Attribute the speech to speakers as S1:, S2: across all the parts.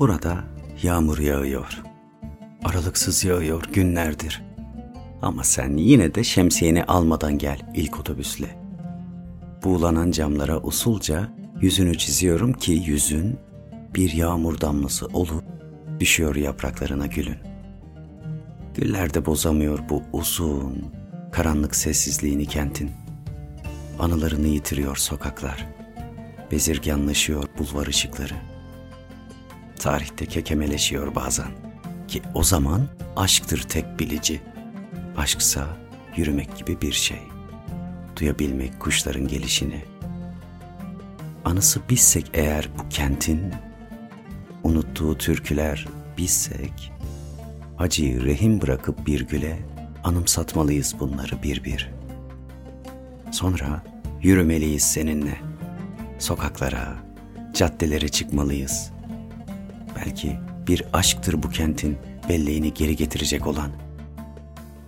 S1: Burada yağmur yağıyor. Aralıksız yağıyor günlerdir. Ama sen yine de şemsiyeni almadan gel ilk otobüsle. Buğulanan camlara usulca yüzünü çiziyorum ki yüzün bir yağmur damlası olup düşüyor yapraklarına gülün. Güller de bozamıyor bu uzun, karanlık sessizliğini kentin. Anılarını yitiriyor sokaklar. Bezirganlaşıyor bulvar ışıkları. Tarihte kekemeleşiyor bazen. Ki o zaman aşktır tek bilici. Aşksa yürümek gibi bir şey. Duyabilmek kuşların gelişini. Anısı bizsek eğer bu kentin, unuttuğu türküler bizsek, acıyı rehin bırakıp bir güle anımsatmalıyız bunları bir bir. Sonra yürümeliyiz seninle. Sokaklara, caddelere çıkmalıyız. Belki bir aşktır bu kentin belleğini geri getirecek olan.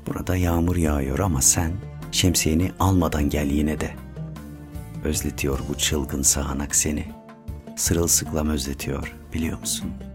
S1: Burada yağmur yağıyor ama sen şemsiyeni almadan gel yine de. Özletiyor bu çılgın sağanak seni. Sırılsıklam özletiyor biliyor musun?''